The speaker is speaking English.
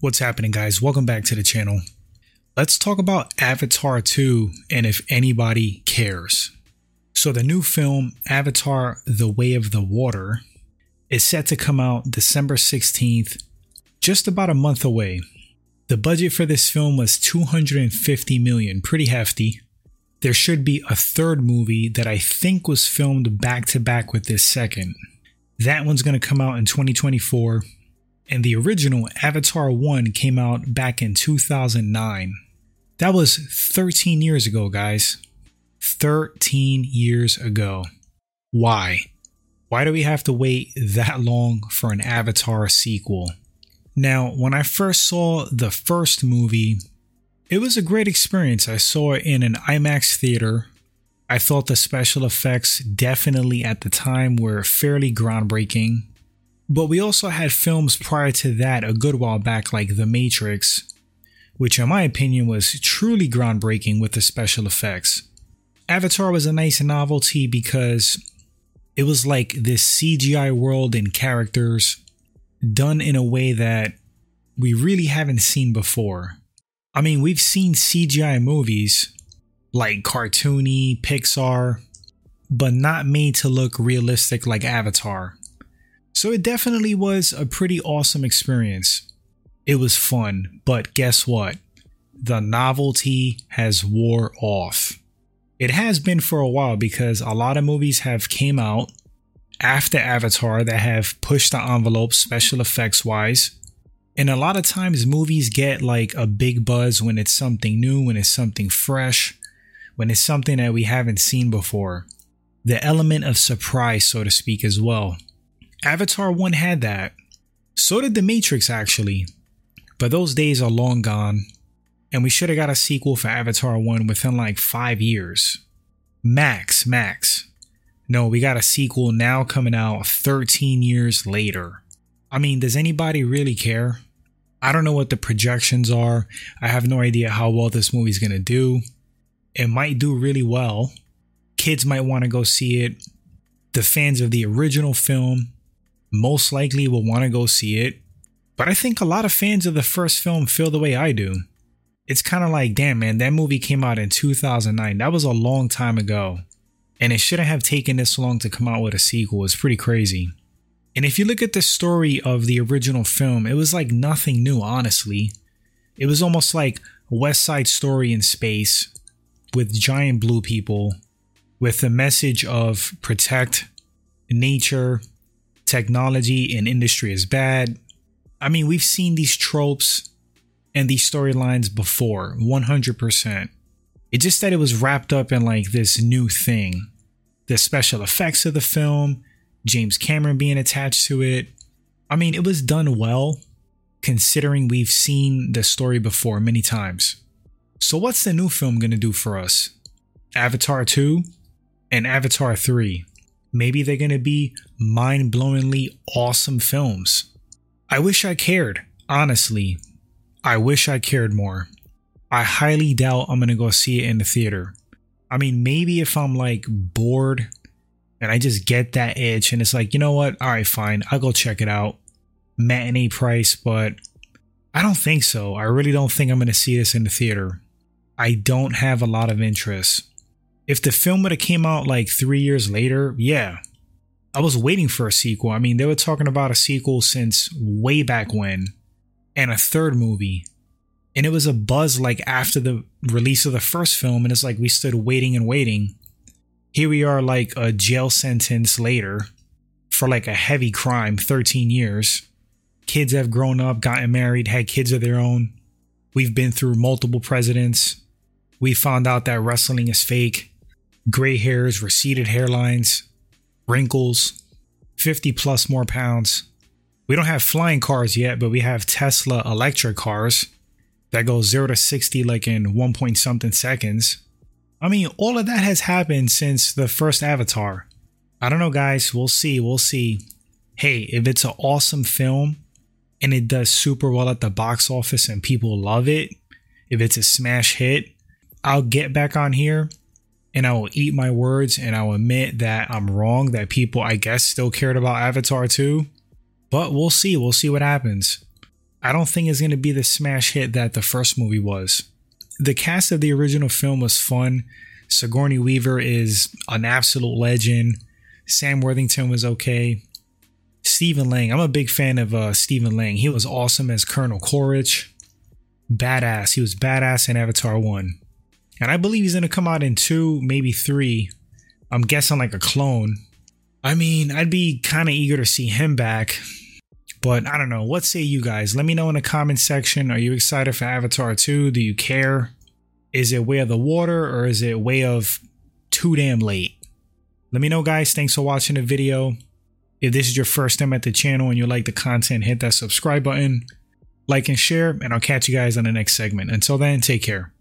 What's happening, guys? Welcome back to the channel. Let's talk about Avatar 2 and if anybody cares. So, the new film, Avatar The Way of the Water, is set to come out December 16th, just about a month away. The budget for this film was 250 million, pretty hefty. There should be a third movie that I think was filmed back to back with this second. That one's going to come out in 2024 and the original Avatar 1 came out back in 2009. That was 13 years ago, guys. 13 years ago. Why? Why do we have to wait that long for an Avatar sequel? Now, when I first saw the first movie, it was a great experience. I saw it in an IMAX theater. I thought the special effects definitely at the time were fairly groundbreaking. But we also had films prior to that a good while back, like The Matrix, which, in my opinion, was truly groundbreaking with the special effects. Avatar was a nice novelty because it was like this CGI world and characters done in a way that we really haven't seen before. I mean, we've seen CGI movies like cartoony, Pixar, but not made to look realistic like Avatar. So it definitely was a pretty awesome experience. It was fun, but guess what? The novelty has wore off. It has been for a while because a lot of movies have came out after Avatar that have pushed the envelope special effects wise. And a lot of times movies get like a big buzz when it's something new, when it's something fresh, when it's something that we haven't seen before. The element of surprise, so to speak, as well. Avatar 1 had that. So did The Matrix, actually. But those days are long gone. And we should have got a sequel for Avatar 1 within like five years. Max, max. No, we got a sequel now coming out 13 years later. I mean, does anybody really care? I don't know what the projections are. I have no idea how well this movie's gonna do. It might do really well. Kids might want to go see it. The fans of the original film most likely will want to go see it. But I think a lot of fans of the first film feel the way I do. It's kind of like, damn, man, that movie came out in 2009. That was a long time ago. And it shouldn't have taken this long to come out with a sequel. It's pretty crazy. And if you look at the story of the original film, it was like nothing new, honestly. It was almost like West Side Story in space with giant blue people, with the message of protect nature technology and industry is bad. I mean, we've seen these tropes and these storylines before, 100%. It just that it was wrapped up in like this new thing. The special effects of the film, James Cameron being attached to it. I mean, it was done well, considering we've seen the story before many times. So, what's the new film gonna do for us? Avatar 2 and Avatar 3. Maybe they're going to be mind blowingly awesome films. I wish I cared, honestly. I wish I cared more. I highly doubt I'm going to go see it in the theater. I mean, maybe if I'm like bored and I just get that itch and it's like, you know what? All right, fine. I'll go check it out. Matinee price, but I don't think so. I really don't think I'm going to see this in the theater. I don't have a lot of interest. If the film would have came out like three years later, yeah, I was waiting for a sequel. I mean, they were talking about a sequel since way back when, and a third movie. And it was a buzz like after the release of the first film, and it's like we stood waiting and waiting. Here we are, like a jail sentence later for like a heavy crime, 13 years. Kids have grown up, gotten married, had kids of their own. We've been through multiple presidents. We found out that wrestling is fake gray hairs, receded hairlines, wrinkles, 50 plus more pounds. We don't have flying cars yet, but we have Tesla electric cars that go 0 to 60 like in 1 point something seconds. I mean, all of that has happened since the first Avatar. I don't know, guys. We'll see. We'll see. Hey, if it's an awesome film and it does super well at the box office and people love it, if it's a smash hit, I'll get back on here and I will eat my words and I will admit that I'm wrong, that people, I guess, still cared about Avatar 2. But we'll see. We'll see what happens. I don't think it's going to be the smash hit that the first movie was. The cast of the original film was fun. Sigourney Weaver is an absolute legend. Sam Worthington was okay. Stephen Lang, I'm a big fan of uh, Stephen Lang. He was awesome as Colonel Quaritch. Badass. He was badass in Avatar 1. And I believe he's to come out in 2, maybe 3. I'm guessing like a clone. I mean, I'd be kind of eager to see him back. But I don't know. What say you guys? Let me know in the comment section. Are you excited for Avatar 2? Do you care? Is it Way of the Water or is it Way of Too Damn Late? Let me know, guys. Thanks for watching the video. If this is your first time at the channel and you like the content, hit that subscribe button, like and share, and I'll catch you guys on the next segment. Until then, take care.